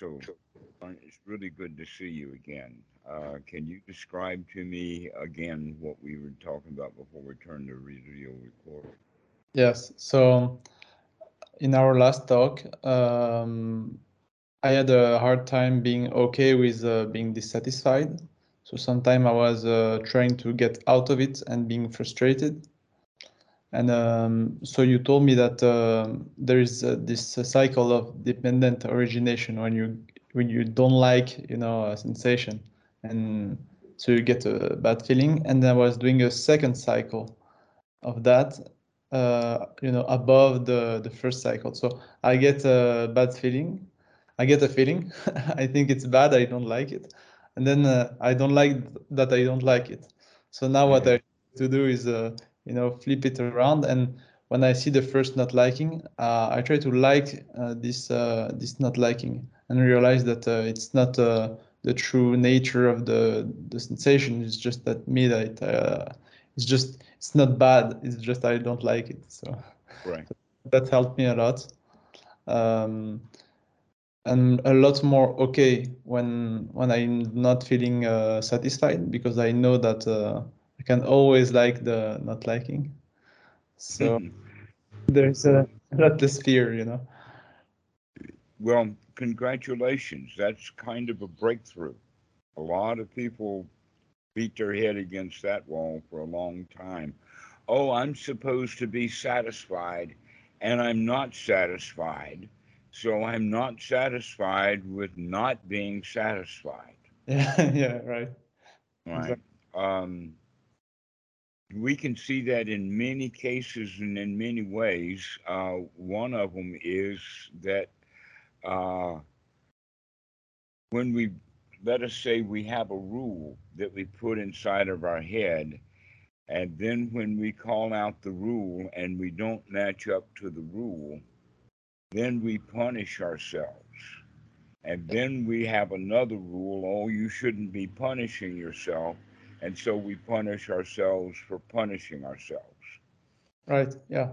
So uh, it's really good to see you again. Uh, can you describe to me again what we were talking about before we turned the video recorder? Yes. So in our last talk, um, I had a hard time being okay with uh, being dissatisfied. So sometimes I was uh, trying to get out of it and being frustrated. And um, so you told me that uh, there is uh, this uh, cycle of dependent origination when you when you don't like you know a sensation, and so you get a bad feeling. And I was doing a second cycle of that, uh, you know, above the the first cycle. So I get a bad feeling, I get a feeling, I think it's bad, I don't like it, and then uh, I don't like that I don't like it. So now what I to do is uh, you know flip it around and when I see the first not liking, uh, I try to like uh, this uh, this not liking and realize that uh, it's not uh, the true nature of the the sensation. It's just that me that uh, it's just it's not bad. It's just I don't like it. So right. that helped me a lot. Um, and a lot more okay when when I'm not feeling satisfied because I know that I can always like the not liking. So there's a lot less fear, you know. Well, congratulations. That's kind of a breakthrough. A lot of people beat their head against that wall for a long time. Oh, I'm supposed to be satisfied, and I'm not satisfied. So I'm not satisfied with not being satisfied. Yeah, yeah, right. Right. Exactly. Um, we can see that in many cases and in many ways. Uh, one of them is that uh, when we, let us say, we have a rule that we put inside of our head, and then when we call out the rule and we don't match up to the rule, then we punish ourselves. And then we have another rule oh, you shouldn't be punishing yourself and so we punish ourselves for punishing ourselves. Right. Yeah.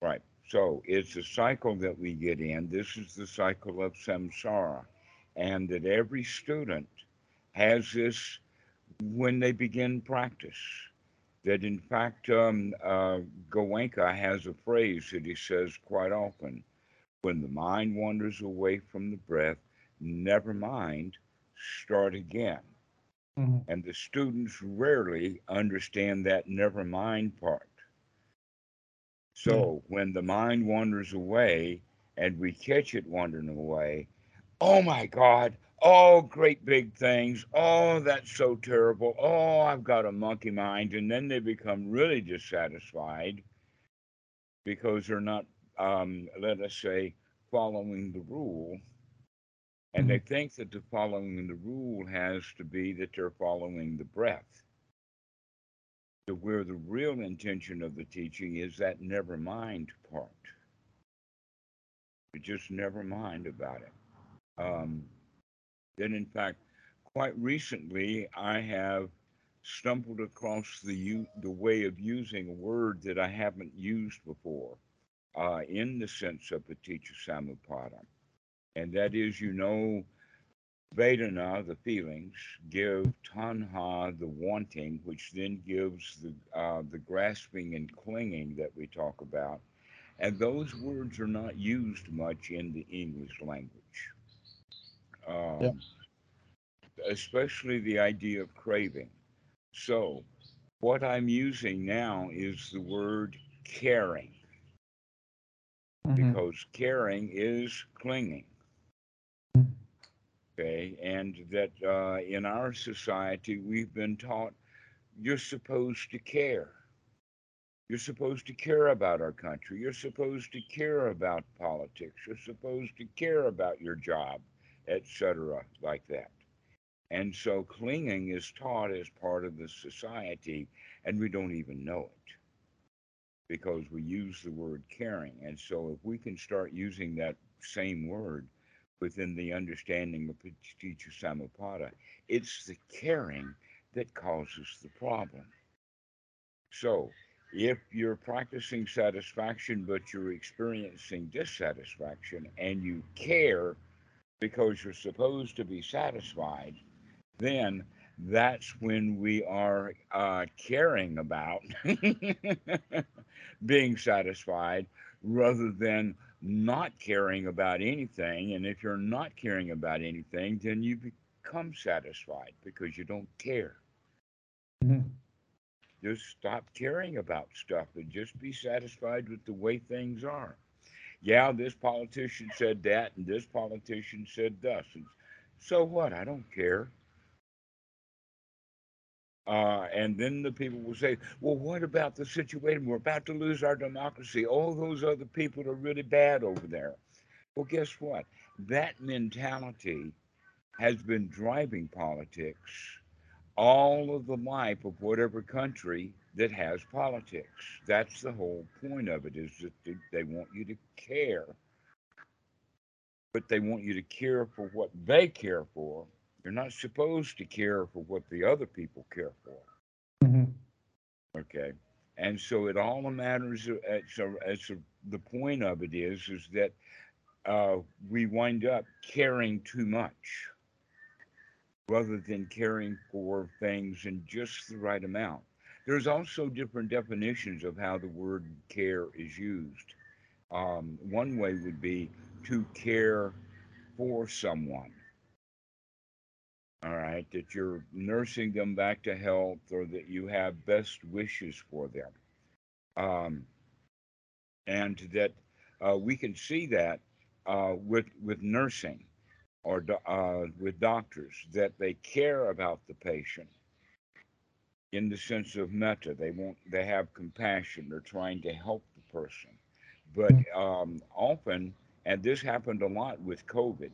Right. So it's a cycle that we get in. This is the cycle of samsara. And that every student has this when they begin practice. That in fact, um, uh, Goenka has a phrase that he says quite often when the mind wanders away from the breath, never mind, start again. Mm-hmm. And the students rarely understand that never mind part. So yeah. when the mind wanders away and we catch it wandering away, oh my God, oh, great big things. Oh, that's so terrible. Oh, I've got a monkey mind. And then they become really dissatisfied because they're not, um, let us say, following the rule and mm-hmm. they think that the following the rule has to be that they're following the breath. So, where the real intention of the teaching is that never mind part. You just never mind about it. Um, then, in fact, quite recently, I have stumbled across the the way of using a word that I haven't used before, uh, in the sense of the Paticca Samuppada and that is, you know, Vedana, the feelings, give Tanha, the wanting, which then gives the uh, the grasping and clinging that we talk about. And those words are not used much in the English language. Um, yeah. Especially the idea of craving. So, what I'm using now is the word caring, mm-hmm. because caring is clinging okay, and that uh, in our society we've been taught you're supposed to care. You're supposed to care about our country. You're supposed to care about politics. You're supposed to care about your job, etc., like that. And so clinging is taught as part of the society, and we don't even know it because we use the word caring. And so if we can start using that same word within the understanding of Paticca Samuppada. It's the caring that causes the problem. So, if you're practicing satisfaction but you're experiencing dissatisfaction and you care because you're supposed to be satisfied, then that's when we are uh, caring about being satisfied rather than not caring about anything. And if you're not caring about anything, then you become satisfied because you don't care. Mhm. Just stop caring about stuff and just be satisfied with the way things are. Yeah, this politician said that, and this politician said thus. And so what? I don't care. Uh, and then the people will say, well, what about the situation? We're about to lose our democracy. All those other people are really bad over there. Well, guess what? That mentality has been driving politics all of the life of whatever country that has politics. That's the whole point of it is that they- they want you to care, but they want you to care for what they care for. You're not supposed to care for what the other people care for. Mhm. Okay. And so it all matters. uh, So, uh, so the point of it is, is that uh, we wind up caring too much rather than caring for things in just the right amount. There's also different definitions of how the word care is used. Um, one way would be to care for someone. All right, that you're nursing them back to health or that you have best wishes for them. Um, and that uh, we can see that uh, with, with nursing or do- uh, with doctors, that they care about the patient in the sense of metta. They want, they have compassion. They're trying to help the person. But um, often, and this happened a lot with COVID,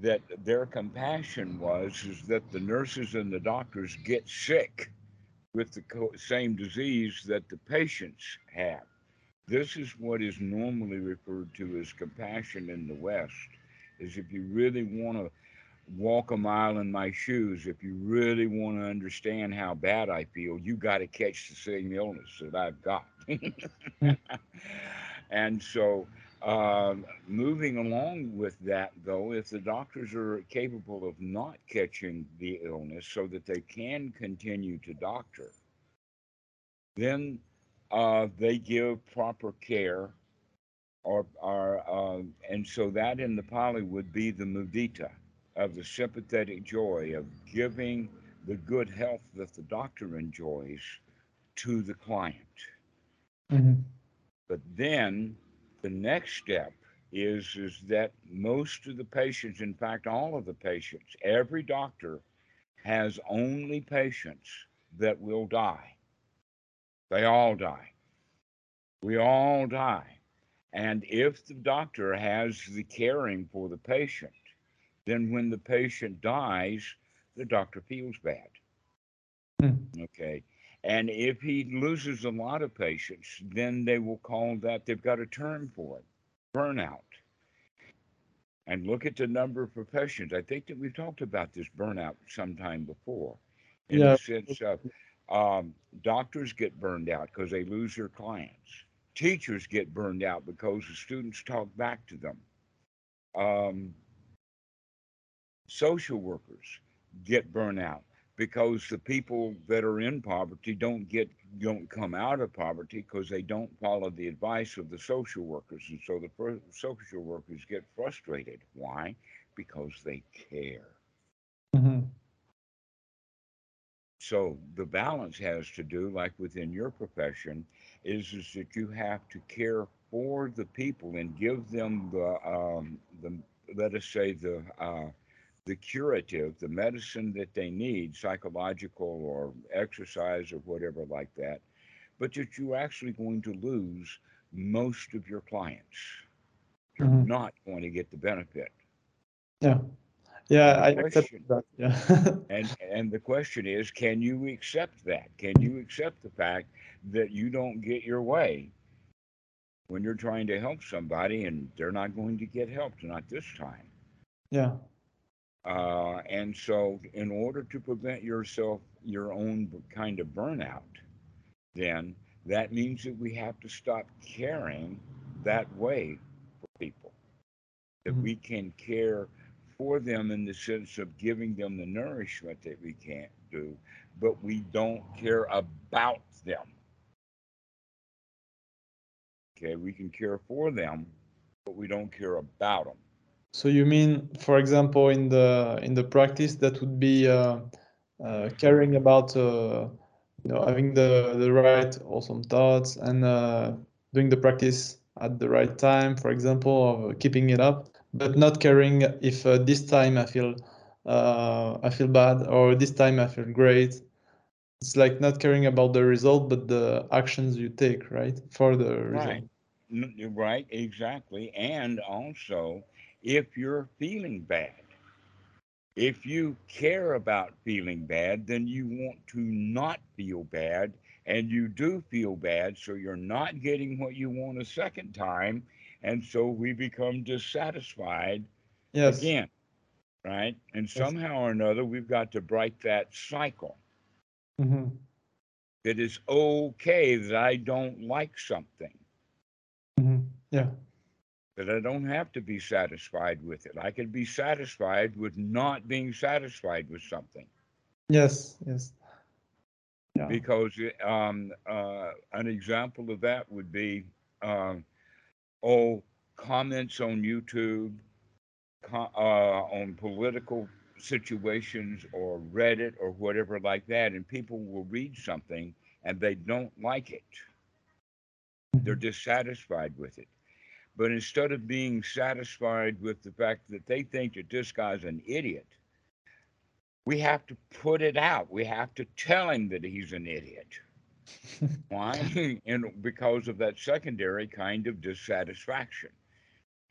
that their compassion was is that the nurses and the doctors get sick with the co- same disease that the patients have. This is what is normally referred to as compassion in the West. Is if you really want to walk a mile in my shoes, if you really want to understand how bad I feel, you got to catch the same illness that I've got. Hmm. and so, um, moving along with that, though, if the doctors are capable of not catching the illness so that they can continue to doctor, then uh, they give proper care, or, or uh, and so that in the Pali would be the mudita of the sympathetic joy of giving the good health that the doctor enjoys to the client. Mhm. But then the next step is is that most of the patients, in fact, all of the patients, every doctor has only patients that will die. They all die. We all die. And if the doctor has the caring for the patient, then when the patient dies, the doctor feels bad. Mm. Okay. And if he loses a lot of patients, then they will call that, they've got a term for it burnout. And look at the number of professions. I think that we've talked about this burnout sometime before in Yeah. the sense of um, doctors get burned out because they lose their clients, teachers get burned out because the students talk back to them. Um, social workers get burned out because the people that are in poverty don't get don't come out of poverty because they don't follow the advice of the social workers. And so the social workers get frustrated. Why? Because they care. Mhm. so the balance has to do like within your profession is is that you have to care for the people and give them the um the let us say the uh the curative the medicine that they need psychological or exercise or whatever like that but that you're actually going to lose most of your clients you're Mhm. not going to get the benefit Yeah. Yeah, I accept that. Yeah. And and the question is, can you accept that? Can you accept the fact that you don't get your way when you're trying to help somebody and they're not going to get helped, not this time. Yeah. Uh, and so, in order to prevent yourself your own kind of burnout, then that means that we have to stop caring that way for people. That Mhm. we can care for them in the sense of giving them the nourishment that we can't do, but we don't care about them. Okay, we can care for them, but we don't care about them. So you mean, for example, in the in the practice, that would be uh, uh, caring about uh, you know having the the right awesome thoughts and uh, doing the practice at the right time, for example, or keeping it up, but not caring if uh, this time I feel uh, I feel bad or this time I feel great. It's like not caring about the result, but the actions you take, right, for the result. Right. Right, exactly. And also, if you're feeling bad, if you care about feeling bad, then you want to not feel bad, and you do feel bad, so you're not getting what you want a second time, and so we become dissatisfied Yes. again, right? And Yes. somehow or another, we've got to break that cycle. Mhm. That it's okay that I don't like something. Mhm. Yeah. That I don't have to be satisfied with it. I can be satisfied with not being satisfied with something Yes. Yes. Yeah. because um, uh, an example of that would be, um, oh, comments on YouTube, uh, on political situations or Reddit or whatever like that, and people will read something and they don't like it. They're dissatisfied with it. But instead of being satisfied with the fact that they think that this guy's an idiot, we have to put it out. We have to tell him that he's an idiot. Why? and because of that secondary kind of dissatisfaction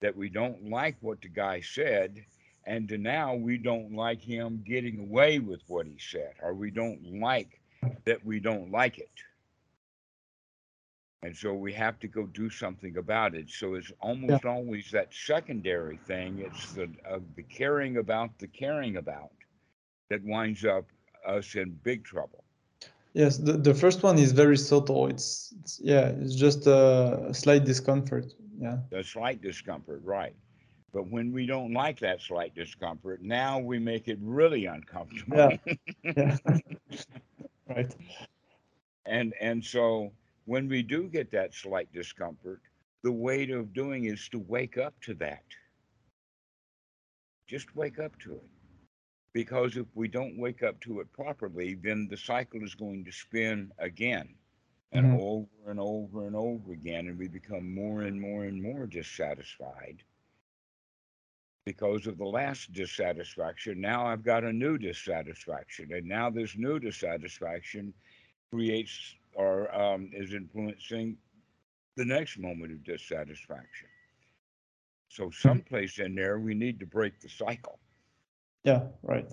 that we don't like what the guy said, and now we don't like him getting away with what he said, or we don't like that we don't like it. And so we have to go do something about it. So it's almost always that secondary thing. It's the uh, the caring about the caring about that winds up us in big trouble. Yes, the, the first one is very subtle. It's, it's yeah, it's just a slight discomfort. Yeah. The slight discomfort, right? But when we don't like that slight discomfort, now we make it really uncomfortable. Yeah. Yeah. right. and and so when we do get that slight discomfort, the way of doing is to wake up to that. Just wake up to it. Because if we don't wake up to it properly, then the cycle is going to spin again and Mhm. over and over and over again, and we become more and more and more dissatisfied. Because of the last dissatisfaction, now I've got a new dissatisfaction, and now this new dissatisfaction creates or um, is influencing the next moment of dissatisfaction. So, someplace in there, we need to break the cycle. Yeah. Right.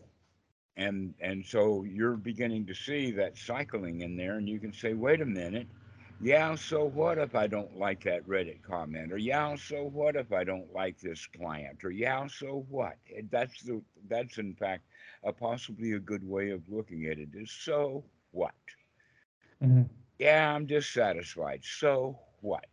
and and so you're beginning to see that cycling in there and you can say wait a minute yeah so what if i don't like that reddit comment or yeah so what if i don't like this client or yeah so what that's the that's in fact a possibly a good way of looking at it is so what Mhm. yeah i'm dissatisfied so what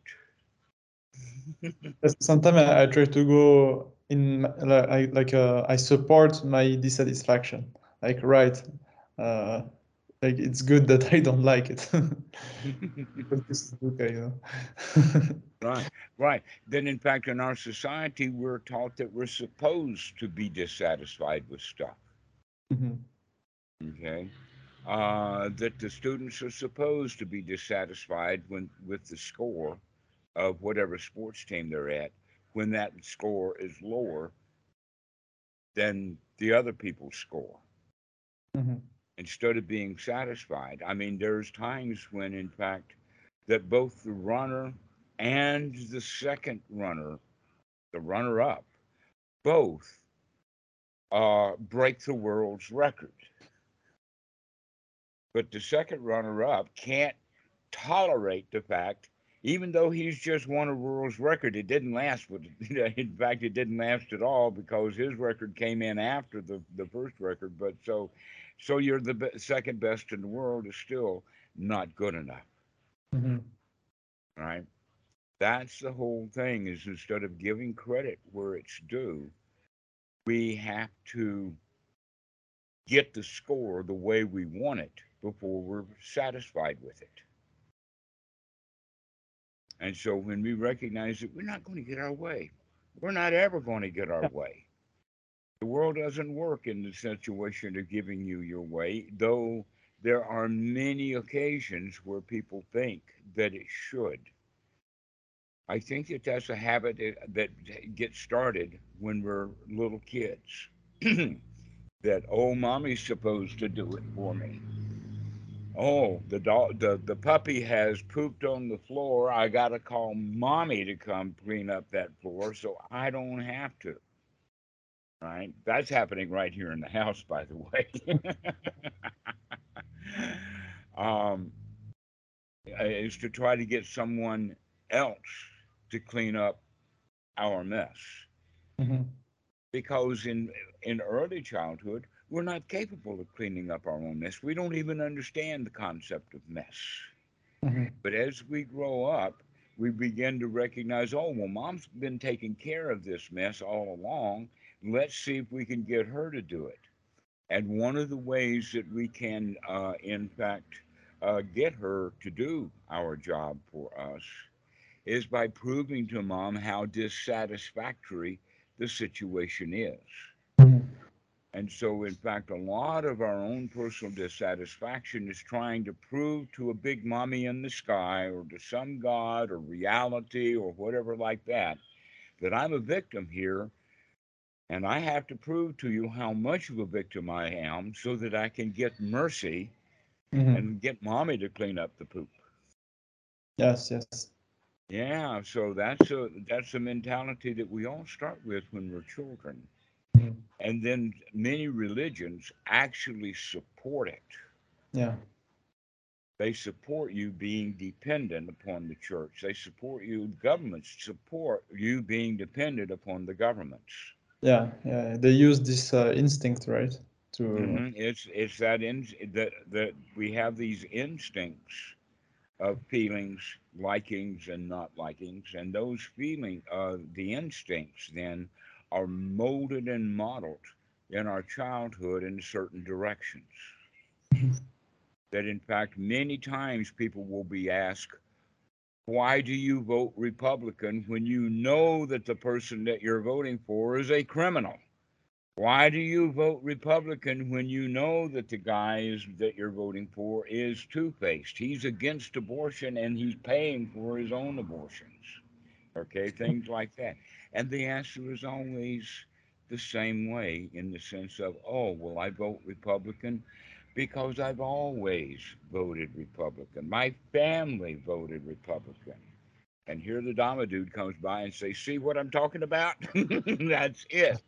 Sometimes I, I try to go in like I- like uh, I support my dissatisfaction. Like right, uh, like it's good that I don't like it. This is okay, you know. right right then in fact in our society we're taught that we're supposed to be dissatisfied with stuff Mhm. okay uh, that the students are supposed to be dissatisfied when with the score of whatever sports team they're at. When that score is lower than the other people's score. Mhm. instead of being satisfied i mean there's times when in fact that both the runner and the second runner the runner up both uh, break the world's record but the second runner up can't tolerate the fact, even though he's just won a world's record, it didn't last. But in fact, it didn't last at all because his record came in after the, the first record. But so, so you're the be- second best in the world is still not good enough, Mhm. right? That's the whole thing. Is instead of giving credit where it's due, we have to get the score the way we want it before we're satisfied with it. And so when we recognize that we're not going to get our way, we're not ever going to get our way. The world doesn't work in the situation of giving you your way, though there are many occasions where people think that it should. I think that that's a habit that, that gets started when we're little kids. that oh, mommy's supposed to do it for me. Oh, the dog, the, the puppy has pooped on the floor. I got to call mommy to come clean up that floor so I don't have to. Right? That's happening right here in the house, by the way. um, is to try to get someone else to clean up our mess. Mhm. Because in in early childhood, we're not capable of cleaning up our own mess. We don't even understand the concept of mess. Mhm. But as we grow up, we begin to recognize, oh, well, mom's been taking care of this mess all along. Let's see if we can get her to do it. And one of the ways that we can, uh, in fact, uh, get her to do our job for us is by proving to mom how dissatisfactory the situation is. And so, in fact, a lot of our own personal dissatisfaction is trying to prove to a big mommy in the sky or to some God or reality or whatever like that that I'm a victim here. And I have to prove to you how much of a victim I am so that I can get mercy Mhm. and get mommy to clean up the poop. Yes, yes. Yeah, so that's a that's a mentality that we all start with when we're children. And then many religions actually support it. Yeah. They support you being dependent upon the church. They support you, governments support you being dependent upon the governments. Yeah, yeah. They use this uh, instinct, right? To Mhm. It's it's that in that that we have these instincts of feelings, likings, and not likings, and those feeling uh, the instincts then are molded and modeled in our childhood in certain directions. That in fact, many times people will be asked, "Why do you vote Republican when you know that the person that you're voting for is a criminal?" Why do you vote Republican when you know that the guy is, that you're voting for is two faced? He's against abortion and he's paying for his own abortions. Okay, things like that. And the answer is always the same way in the sense of, oh, well, I vote Republican because I've always voted Republican. My family voted Republican. And here the Dhamma dude comes by and say, "See what I'm talking about? That's it.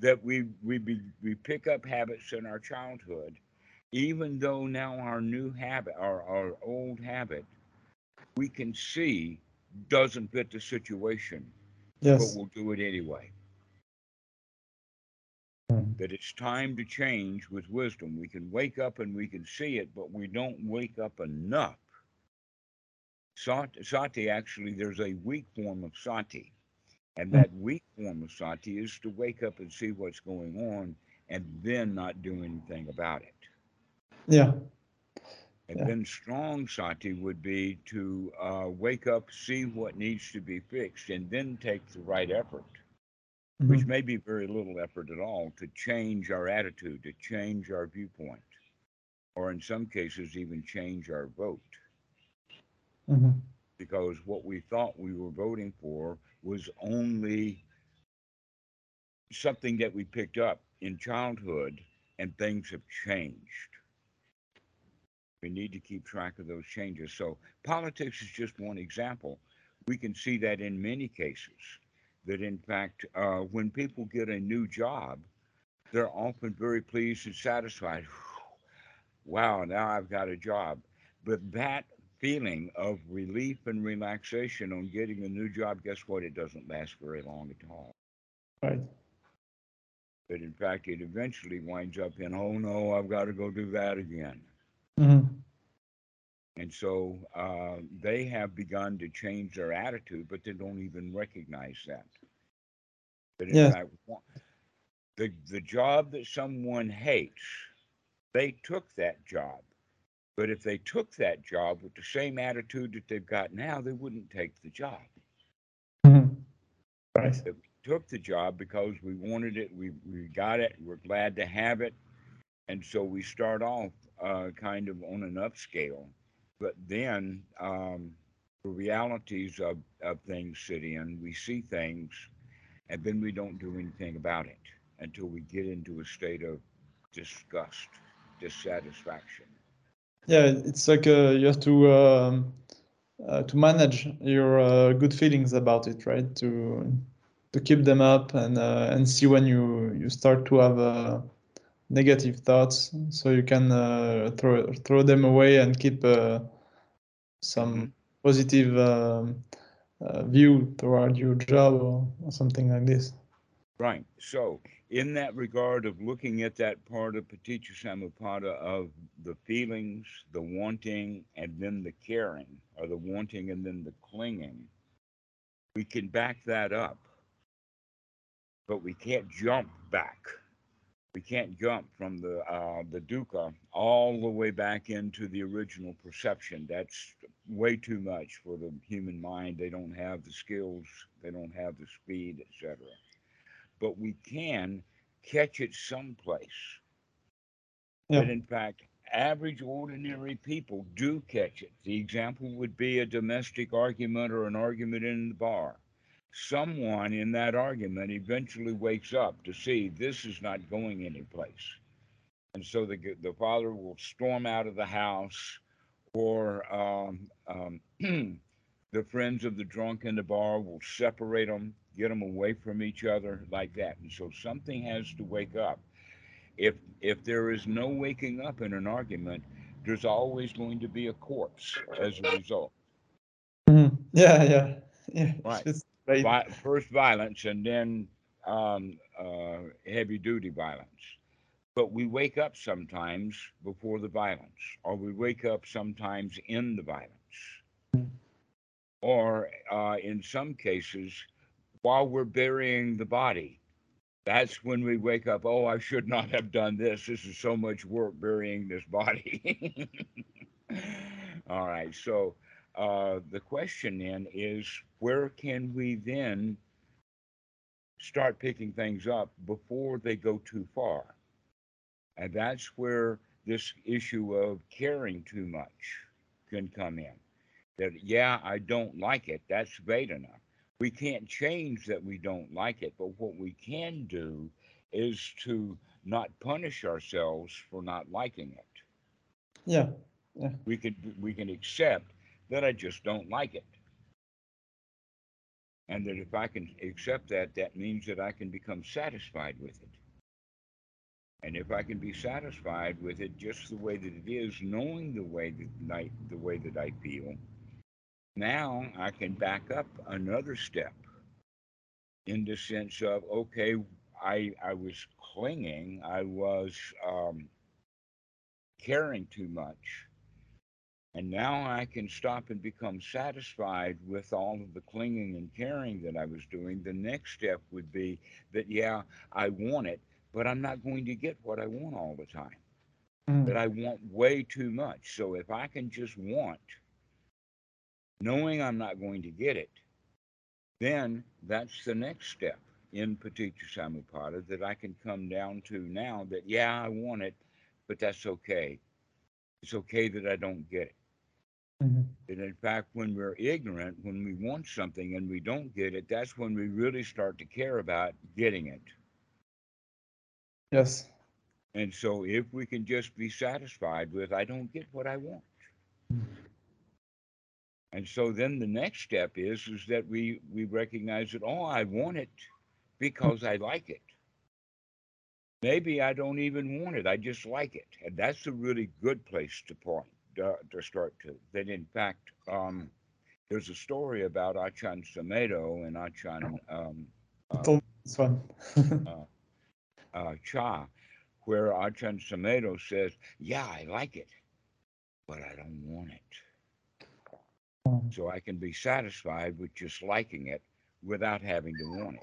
that we we be, we pick up habits in our childhood, even though now our new habit, our our old habit, we can see doesn't fit the situation, but we'll do it anyway. Mhm. That it's time to change with wisdom. We can wake up and we can see it, but we don't wake up enough. Sati, sati actually, there's a weak form of sati. And that weak form of sati is to wake up and see what's going on and then not do anything about it. Yeah. And Yeah. then strong sati would be to uh, wake up, see what needs to be fixed, and then take the right effort, which Mhm. may be very little effort at all, to change our attitude, to change our viewpoint, or in some cases, even change our vote. Mhm. because what we thought we were voting for was only something that we picked up in childhood and things have changed. We need to keep track of those changes. So, politics is just one example. We can see that in many cases. That in fact, uh, when people get a new job, they're often very pleased and satisfied. wow, now I've got a job. But that feeling of relief and relaxation on getting a new job, guess what? It doesn't last very long at all. Right. But in fact, it eventually winds up in, oh no, I've got to go do that again. Mhm. And so uh, they have begun to change their attitude, but they don't even recognize that. But Yes. fact, the the job that someone hates, they took that job. But if they took that job with the same attitude that they've got now, they wouldn't take the job. Mhm. Right. They took the job because we wanted it, we, we got it, we're glad to have it. And so we start off uh, kind of on an upscale. But then um, the realities of, of things sit in, we see things, and then we don't do anything about it until we get into a state of disgust, dissatisfaction. Yeah, it's like uh, you have to um, uh, to manage your uh, good feelings about it, right? To to keep them up and uh, and see when you you start to have uh, negative thoughts, so you can uh, throw throw them away and keep uh, some Mhm. positive um, uh, view toward your job or, or something like this. Right. So, in that regard of looking at that part of Paticca Samuppada of the feelings, the wanting, and then the caring, or the wanting and then the clinging, we can back that up. But we can't jump back. We can't jump from the uh, the dukkha all the way back into the original perception. That's way too much for the human mind. They don't have the skills. They don't have the speed, etc but we can catch it someplace. Yeah. That in fact, average ordinary people do catch it. The example would be a domestic argument or an argument in the bar. Someone in that argument eventually wakes up to see this is not going anyplace. And so the, the father will storm out of the house, or um, um, the friends of the drunk in the bar will separate them, get them away from each other like that. And so something has to wake up. If if there is no waking up in an argument, there's always going to be a corpse as a result. Mhm. Yeah, yeah, yeah. Right. It's right. Vi- first violence and then um, uh, heavy duty violence. But we wake up sometimes before the violence, or we wake up sometimes in the violence, or uh, in some cases, while we're burying the body. That's when we wake up. Oh, I should not have done this. This is so much work burying this body. All right. So uh, the question then is where can we then start picking things up before they go too far? And that's where this issue of caring too much can come in. That, yeah, I don't like it. That's enough. We can't change that we don't like it, but what we can do is to not punish ourselves for not liking it. Yeah, We can we can accept that I just don't like it. And that if I can accept that, that means that I can become satisfied with it. And if I can be satisfied with it just the way that it is, knowing the way that I, the way that I feel, now I can back up another step in the sense of okay, I I was clinging, I was um, caring too much, and now I can stop and become satisfied with all of the clinging and caring that I was doing. The next step would be that yeah, I want it, but I'm not going to get what I want all the time. Mm. That I want way too much. So if I can just want, knowing I'm not going to get it, then that's the next step in Paticca Samuppada that I can come down to now that, yeah, I want it, but that's okay. It's okay that I don't get it. Mhm. And in fact, when we're ignorant, when we want something and we don't get it, that's when we really start to care about getting it. Yes. And so if we can just be satisfied with, I don't get what I want. And so then the next step is is that we we recognize that oh I want it because I like it. Maybe I don't even want it. I just like it, and that's a really good place to point uh, to start to. That in fact, um, there's a story about Achan Sumedho and Achan um, uh, this one. uh, Chah, where Achan Sumedho says, "Yeah, I like it, but I don't want it." Mm. so I can be satisfied with just liking it without having to want it.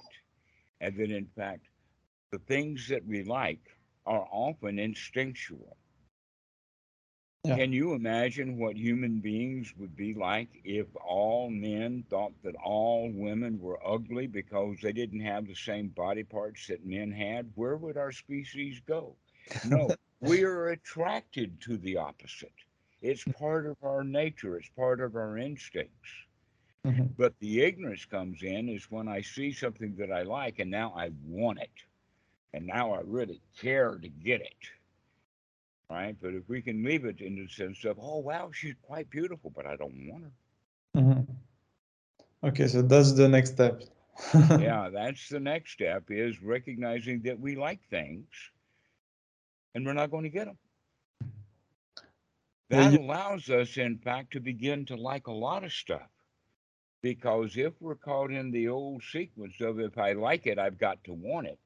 And then, in fact, the things that we like are often instinctual. Yeah. Can you imagine what human beings would be like if all men thought that all women were ugly because they didn't have the same body parts that men had? Where would our species go? No, we are attracted to the opposite. It's part of our nature, it's part of our instincts. Mhm. But the ignorance comes in is when I see something that I like and now I want it. And now I really care to get it. Right? But if we can leave it in the sense of, oh, wow, she's quite beautiful, but I don't want her. Mhm. Okay, so that's the next step. yeah, that's the next step is recognizing that we like things and we're not going to get them. That you- allows us, in fact, to begin to like a lot of stuff. Because if we're caught in the old sequence of if I like it, I've got to want it.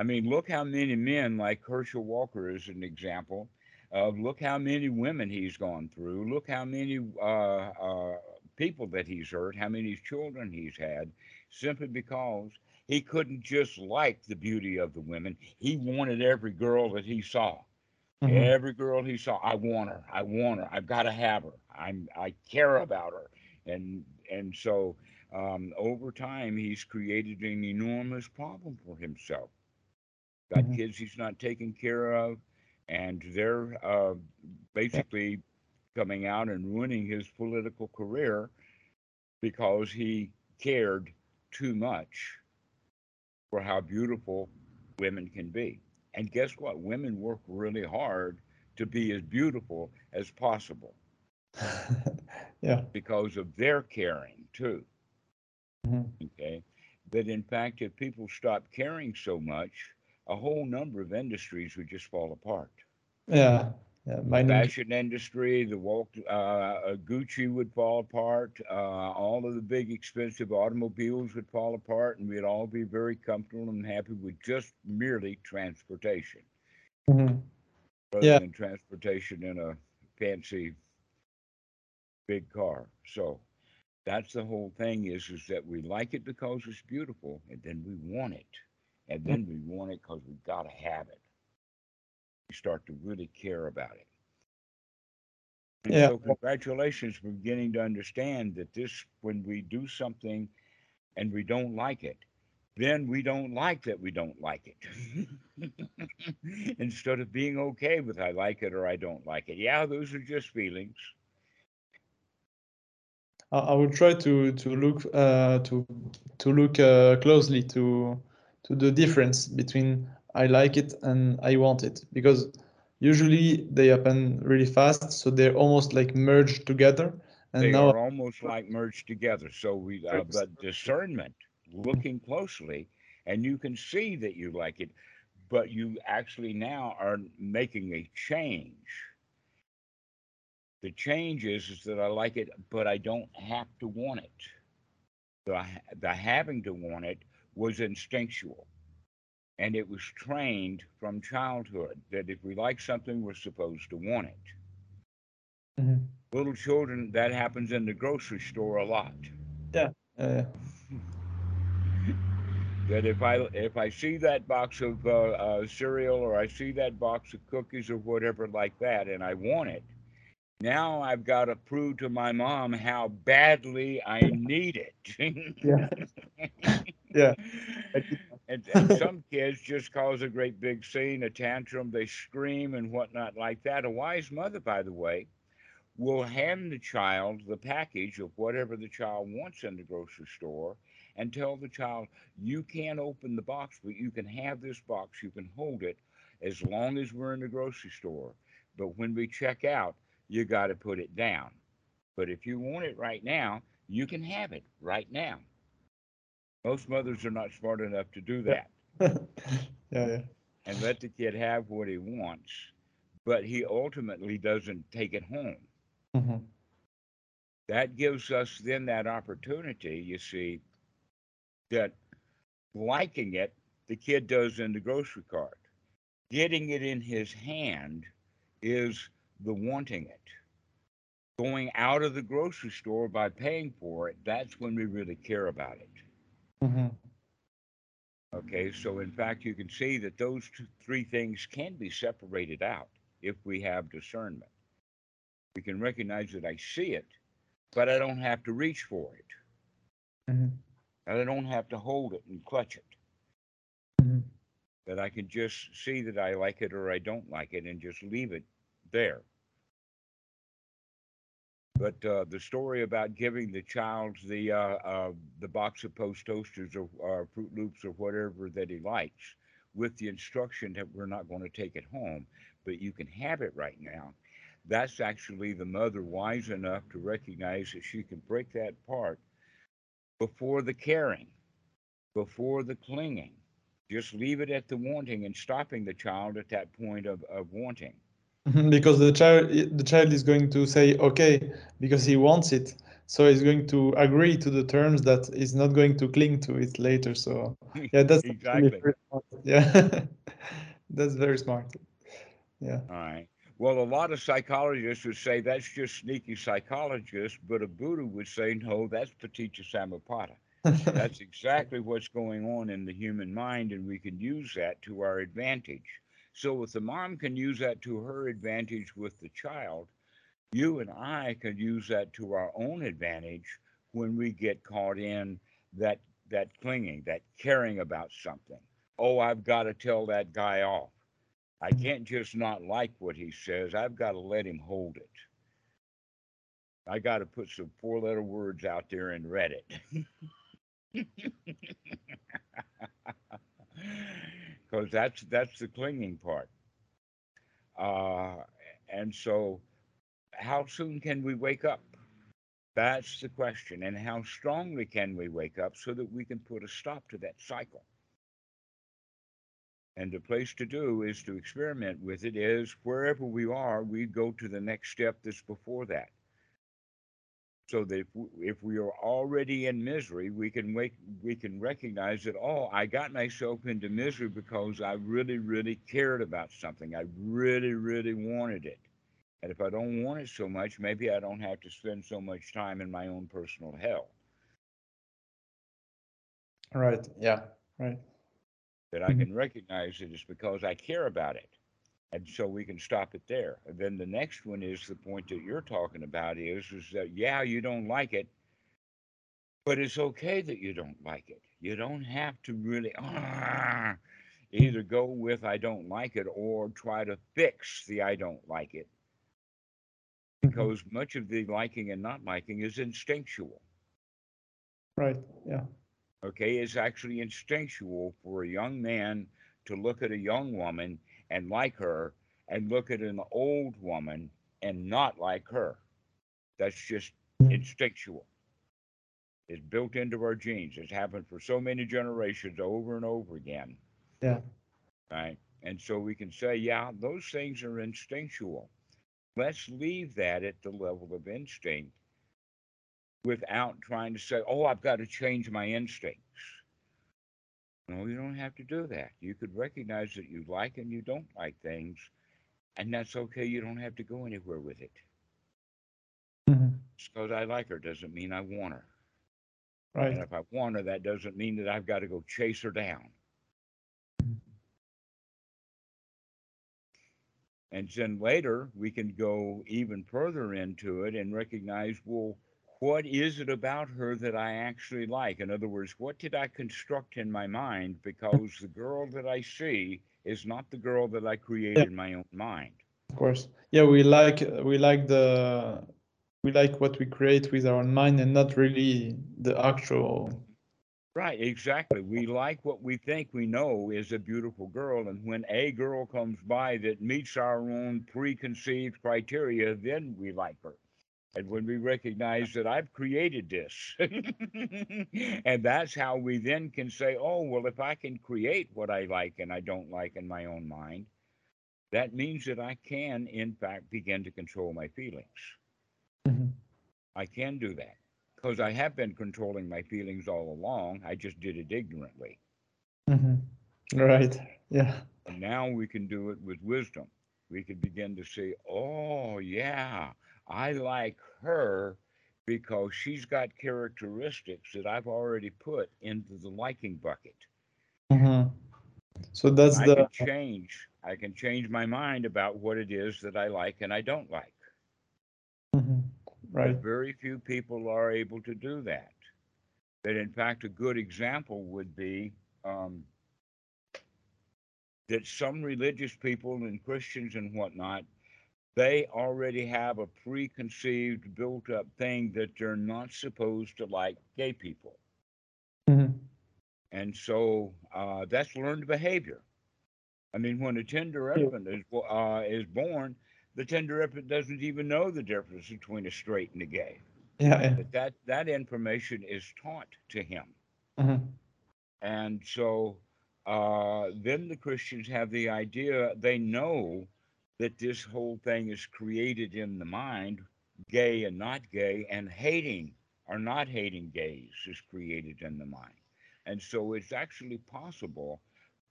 I mean, look how many men, like Herschel Walker is an example, of look how many women he's gone through, look how many uh, uh, people that he's hurt, how many children he's had, simply because he couldn't just like the beauty of the women. He wanted every girl that he saw. Mhm. Every girl he saw, I want her. I want her. I've got to have her. I'm. I care about her. And and so um, over time, he's created an enormous problem for himself. Got Mhm. kids he's not taking care of, and they're uh, basically coming out and ruining his political career because he cared too much for how beautiful women can be. And guess what? Women work really hard to be as beautiful as possible yeah. because of their caring too. Mhm. Okay. That in fact, if people stop caring so much, a whole number of industries would just fall apart. Yeah. Yeah. Don't- Fashion industry, the Walt, uh, uh, Gucci would fall apart. Uh, all of the big expensive automobiles would fall apart, and we'd all be very comfortable and happy with just merely transportation. Mhm. rather Yeah. than transportation in a fancy big car. So that's the whole thing is is that we like it because it's beautiful and then we want it. And then we want it because we gotta have it. We start to really care about it. And Yeah. so congratulations for beginning to understand that this when we do something and we don't like it, then we don't like that we don't like it. Instead of being okay with I like it or I don't like it. Yeah, those are just feelings. I, I will try to to look uh, to to look uh, closely to to the difference between I like it and I want it because usually they happen really fast, so they're almost like merged together. And they now are almost like merged together. So we, uh, but discernment, looking closely, and you can see that you like it, but you actually now are making a change. The change is, is that I like it, but I don't have to want it. The, the having to want it was instinctual. And it was trained from childhood that if we like something, we're supposed to want it. Mhm. Little children, that happens in the grocery store a lot. Yeah. uh, that if I if I see that box of uh, uh, cereal or I see that box of cookies or whatever like that, and I want it, now I've got to prove to my mom how badly I need it. yeah, yeah, and, and some kids just cause a great big scene, a tantrum, they scream and whatnot like that. A wise mother, by the way, will hand the child the package of whatever the child wants in the grocery store and tell the child, you can't open the box, but you can have this box, you can hold it as long as we're in the grocery store. But when we check out, you got to put it down. But if you want it right now, you can have it right now. Most mothers are not smart enough to do that yeah, yeah. and let the kid have what he wants, but he ultimately doesn't take it home. Mhm. that gives us then that opportunity, you see, that liking it, the kid does in the grocery cart. Getting it in his hand is the wanting it. Going out of the grocery store by paying for it, that's when we really care about it. Mhm. Okay, so in fact, you can see that those two, three things can be separated out if we have discernment. We can recognize that I see it, but I don't have to reach for it. Mhm. And I don't have to hold it and clutch it. Mhm. That I can just see that I like it or I don't like it and just leave it there. But uh, the story about giving the child the uh, uh, the box of post toasters or, Fruit Loops or whatever that he likes, with the instruction that we're not going to take it home, but you can have it right now. That's actually the mother wise enough to recognize that she can break that part before the caring, before the clinging. Just leave it at the wanting and stopping the child at that point of, of wanting. Mhm, because the child the child is going to say okay because he wants it so he's going to agree to the terms that he's not going to cling to it later so yeah that's exactly. very smart. yeah that's very smart yeah All right. Well, a lot of psychologists would say that's just sneaky psychologists, but a Buddha would say, no, that's Paticca Samuppada. That's exactly what's going on in the human mind, and we can use that to our advantage. So, if the mom can use that to her advantage with the child, you and I can use that to our own advantage when we get caught in that that clinging, that caring about something. Oh, I've got to tell that guy off. I mm-hmm. can't just not like what he says. I've got to let him hold it. I got to put some four letter words out there and read it. Because that's that's the clinging part. Uh, and so, how soon can we wake up? That's the question. And how strongly can we wake up so that we can put a stop to that cycle? And the place to do is to experiment with it is wherever we are, we go to the next step that's before that. So that if we, if we are already in misery, we can wake, we can recognize that, oh, I got myself into misery because I really, really cared about something. I really, really wanted it. And if I don't want it so much, maybe I don't have to spend so much time in my own personal hell. right yeah right that I Mhm. can recognize it is because I care about it. And so we can stop it there. And then the next one is the point that you're talking about is is that yeah, you don't like it, but it's okay that you don't like it. You don't have to really ah, either go with I don't like it or try to fix the I don't like it. Because much of the liking and not liking is instinctual. right yeah okay, it's actually instinctual for a young man to look at a young woman and like her and look at an old woman and not like her. That's just mm. instinctual. It's built into our genes. It's happened for so many generations over and over again. yeah Right. And so we can say, yeah, those things are instinctual. Let's leave that at the level of instinct without trying to say, oh, I've got to change my instincts. No, you don't have to do that. You could recognize that you like and you don't like things, and that's okay. You don't have to go anywhere with it. Mhm. Just because I like her doesn't mean I want her. right And if I want her, that doesn't mean that I've got to go chase her down. And then later, we can go even further into it and recognize well, what is it about her that I actually like? In other words, what did I construct in my mind? Mm. Because the girl that I see is not the girl that I created in my own mind. of course yeah we like we like the we like what we create with our own mind and not really the actual Right, exactly. We like what we think we know is a beautiful girl. And when a girl comes by that meets our own preconceived criteria, then we like her. And when we recognize that I've created this, and that's how we then can say, oh, well, if I can create what I like and I don't like in my own mind, that means that I can, in fact, begin to control my feelings. Mhm. I can do that because I have been controlling my feelings all along. I just did it ignorantly. Mhm. right yeah And now we can do it with wisdom. We can begin to say, oh, yeah, I like her because she's got characteristics that I've already put into the liking bucket. Mhm. So that's I the can change. I can change my mind about what it is that I like and I don't like. Mhm. right. But very few people are able to do that. That, in fact, a good example would be um, that some religious people and Christians and whatnot, they already have a preconceived, built up thing that they're not supposed to like gay people. Mhm. And so uh, that's learned behavior. I mean, when a tender infant is, uh, is born, the tender infant doesn't even know the difference between a straight and a gay. Yeah, yeah. But that, that information is taught to him. Mhm. And so uh, then the Christians have the idea, they know that this whole thing is created in the mind, gay and not gay, and hating or not hating gays is created in the mind. And so it's actually possible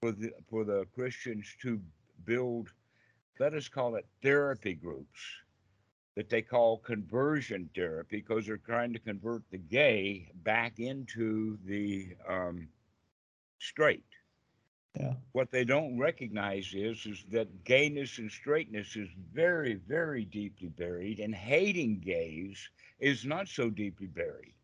for the, for the Christians to build, let us call it therapy groups that they call conversion therapy because they're trying to convert the gay back into the um, straight. Yeah. What they don't recognize is is that gayness and straightness is very, very deeply buried, and hating gays is not so deeply buried.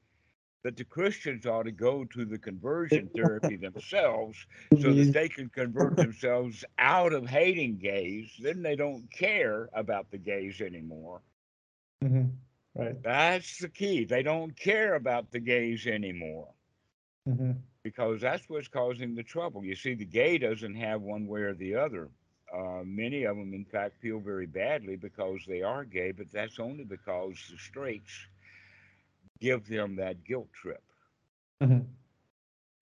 That the Christians ought to go to the conversion therapy themselves so that they can convert themselves out of hating gays. Then they don't care about the gays anymore. Mhm. Right. That's the key. They don't care about the gays anymore Mhm. Because that's what's causing the trouble. You see, the gay doesn't have one way or the other. Uh, many of them, in fact, feel very badly because they are gay, but that's only because the straights give them that guilt trip. Mhm.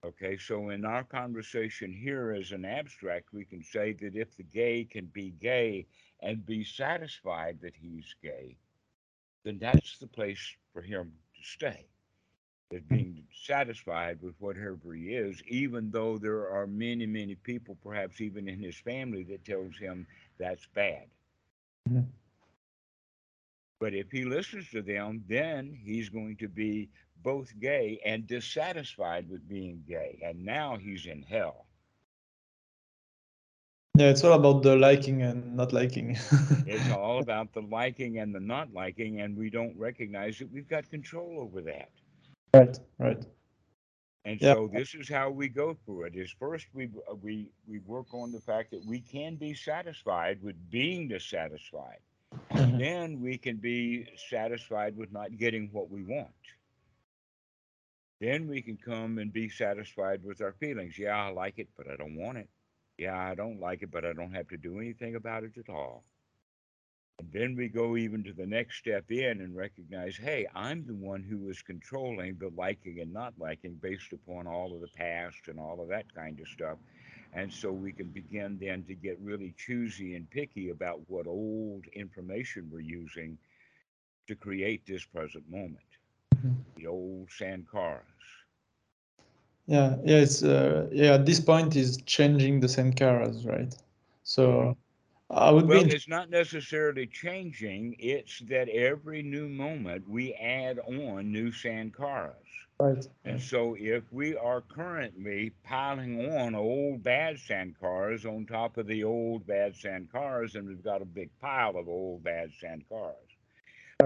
Okay, so in our conversation here as an abstract, we can say that if the gay can be gay and be satisfied that he's gay, then that's the place for him to stay. That being satisfied with whatever he is, even though there are many, many people, perhaps even in his family, that tells him that's bad. Mhm. But if he listens to them, then he's going to be both gay and dissatisfied with being gay. And now he's in hell. Yeah, it's all about the liking and not liking. It's all about the liking and the not liking, and we don't recognize that we've got control over that. Right, right. And Yeah. so this is how we go through it. Is first we uh, we we work on the fact that we can be satisfied with being dissatisfied. Mhm. Then we can be satisfied with not getting what we want. Then we can come and be satisfied with our feelings. Yeah, I like it, but I don't want it. Yeah, I don't like it, but I don't have to do anything about it at all. And then we go even to the next step in and recognize, hey, I'm the one who is controlling the liking and not liking based upon all of the past and all of that kind of stuff. And so we can begin then to get really choosy and picky about what old information we're using to create this present moment. Mhm. The old sankharas. Yeah, yeah, it's uh, yeah, at this point is changing the sankharas, right? So I would be Well, in- it's not necessarily changing, it's that every new moment we add on new sankharas. right. And so, if we are currently piling on old bad sankars on top of the old bad sankars, and we've got a big pile of old bad sankars.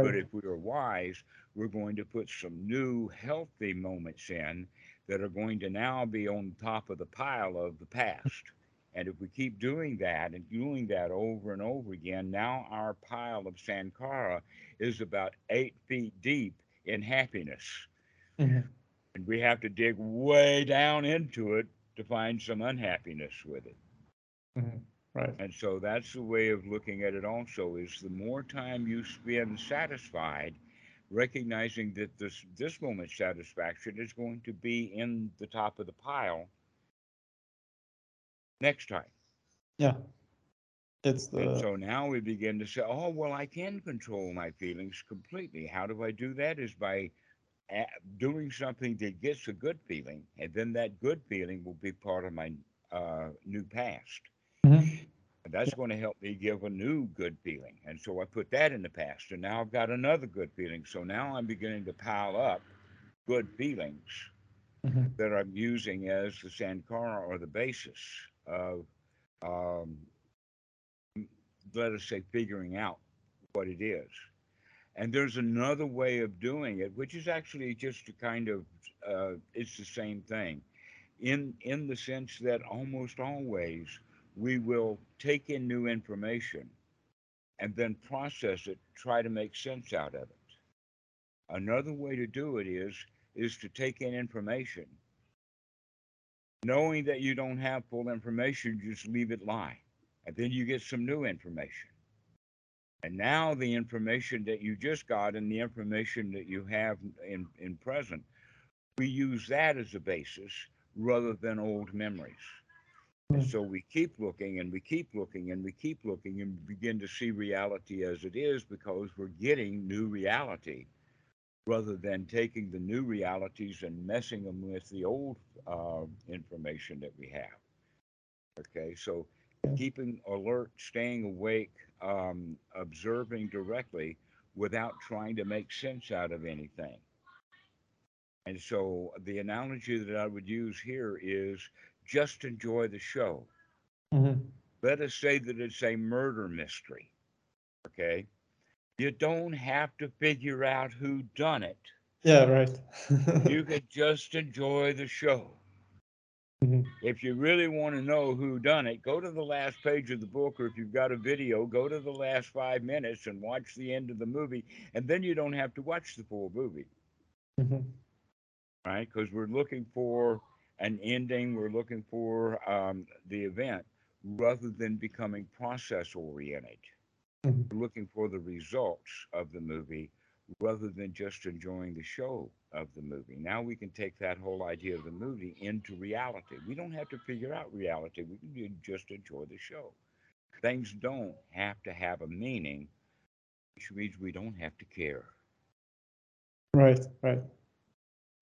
But if we are wise, we're going to put some new healthy moments in that are going to now be on top of the pile of the past. And if we keep doing that and doing that over and over again, now our pile of sankhara is about eight feet deep in happiness Mhm. and we have to dig way down into it to find some unhappiness with it. Mm-hmm. Right. And so that's the way of looking at it also is the more time you spend satisfied, recognizing that this this moment's satisfaction is going to be in the top of the pile next time. Yeah. It's And the so now we begin to say, oh, well, I can control my feelings completely. How do I do that? Is by doing something that gets a good feeling, and then that good feeling will be part of my uh, new past. Mhm. And that's going to help me give a new good feeling. And so I put that in the past, and now I've got another good feeling. So now I'm beginning to pile up good feelings Mhm. that I'm using as the Sankhara or the basis of, um, let us say, figuring out what it is. And there's another way of doing it, which is actually just a kind of, uh, it's the same thing, in in the sense that almost always we will take in new information and then process it, try to make sense out of it. Another way to do it is is to take in information, knowing that you don't have full information, just leave it lie, and then you get some new information. And now the information that you just got and the information that you have in, in present, we use that as a basis rather than old memories. And Mm. so we keep looking and we keep looking and we keep looking and begin to see reality as it is because we're getting new reality rather than taking the new realities and messing them with the old uh, information that we have. Okay, so keeping alert, staying awake, um, observing directly without trying to make sense out of anything. And so the analogy that I would use here is just enjoy the show. Mhm. Let us say that it's a murder mystery. Okay. You don't have to figure out who done it. Yeah, right. You could just enjoy the show. Mhm. If you really want to know who done it, go to the last page of the book, or if you've got a video, go to the last five minutes and watch the end of the movie, and then you don't have to watch the full movie, Mhm. right? Because we're looking for an ending, we're looking for um, the event, rather than becoming process oriented. Mhm. Looking for the results of the movie rather than just enjoying the show of the movie. Now we can take that whole idea of the movie into reality. We don't have to figure out reality. We can just enjoy the show. Things don't have to have a meaning, which means we don't have to care. Right, right.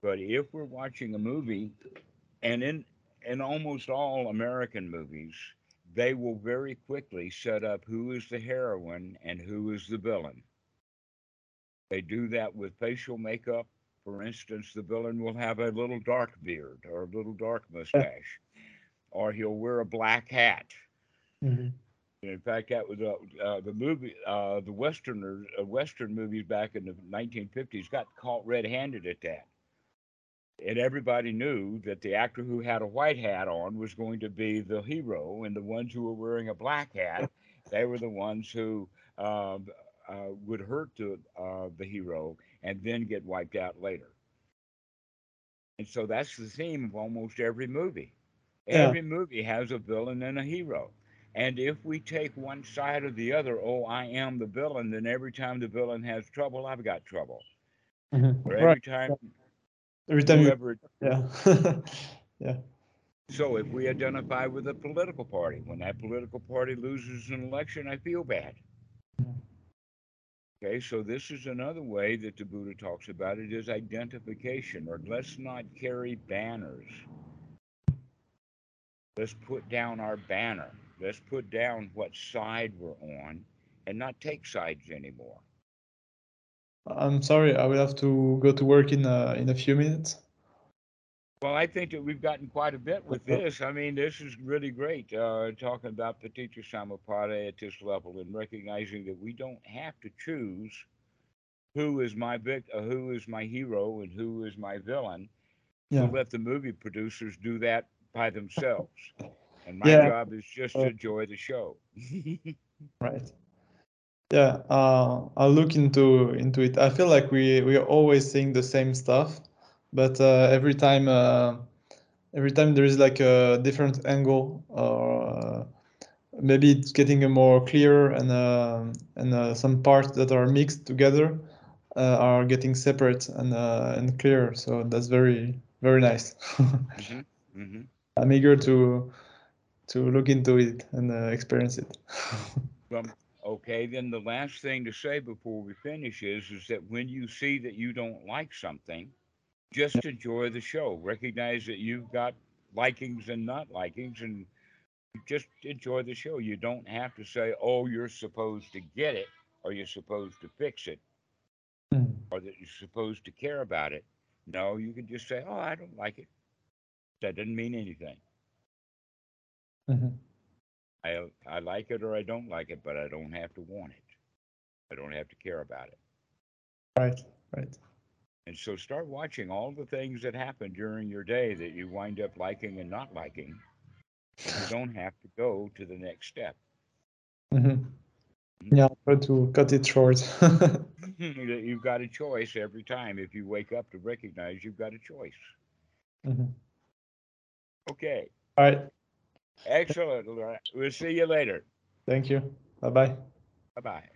But if we're watching a movie, and in in almost all American movies, they will very quickly set up who is the heroine and who is the villain. They do that with facial makeup. For instance, the villain will have a little dark beard or a little dark mustache, or he'll wear a black hat. Mhm. In fact, that was uh, uh, the movie, uh, the Westerners, uh, Western movies back in the 1950s got caught red-handed at that. And everybody knew that the actor who had a white hat on was going to be the hero, and the ones who were wearing a black hat, they were the ones who um, uh, would hurt the, uh, the hero and then get wiped out later. And so that's the theme of almost every movie. Yeah. Every movie has a villain and a hero. And if we take one side or the other, oh, I am the villain, then every time the villain has trouble, I've got trouble. Mhm. Or Right. every time Every time you, whoever yeah, yeah. So if we identify with a political party, when that political party loses an election, I feel bad. Okay, so this is another way that the Buddha talks about it is identification, or let's not carry banners. Let's put down our banner. Let's put down what side we're on and not take sides anymore. I'm sorry, I will have to go to work in a, in a few minutes. Well, I think that we've gotten quite a bit with this. I mean, this is really great uh, talking about the Paticca Samuppada at this level and recognizing that we don't have to choose who is my vic- uh, who is my hero and who is my villain. Yeah. We'll let the movie producers do that by themselves. And my Yeah. job is just to Uh, enjoy the show. Right. Yeah, uh, I'll look into into it. I feel like we we are always saying the same stuff, but uh, every time uh, every time there is like a different angle, or uh, maybe it's getting a more clear, and uh, and uh, some parts that are mixed together uh, are getting separate and uh, and clear. So that's very very nice. hmm hmm I'm eager to to look into it and uh, experience it. Um, okay, then the last thing to say before we finish is is that when you see that you don't like something, just enjoy the show. Recognize that you've got likings and not likings, and just enjoy the show. You don't have to say, "Oh, you're supposed to get it," or "You're supposed to fix it," Mm. or that you're supposed to care about it. No, you can just say, "Oh, I don't like it. That doesn't mean anything. Mhm. I I like it or I don't like it, but I don't have to want it. I don't have to care about it. Right, right. And so start watching all the things that happen during your day that you wind up liking and not liking. You don't have to go to the next step. Mm-hmm. Yeah, try to cut it short. You've got a choice every time if you wake up to recognize you've got a choice. Mhm. Okay. All right. Excellent. We'll see you later. Thank you. Bye bye. Bye bye.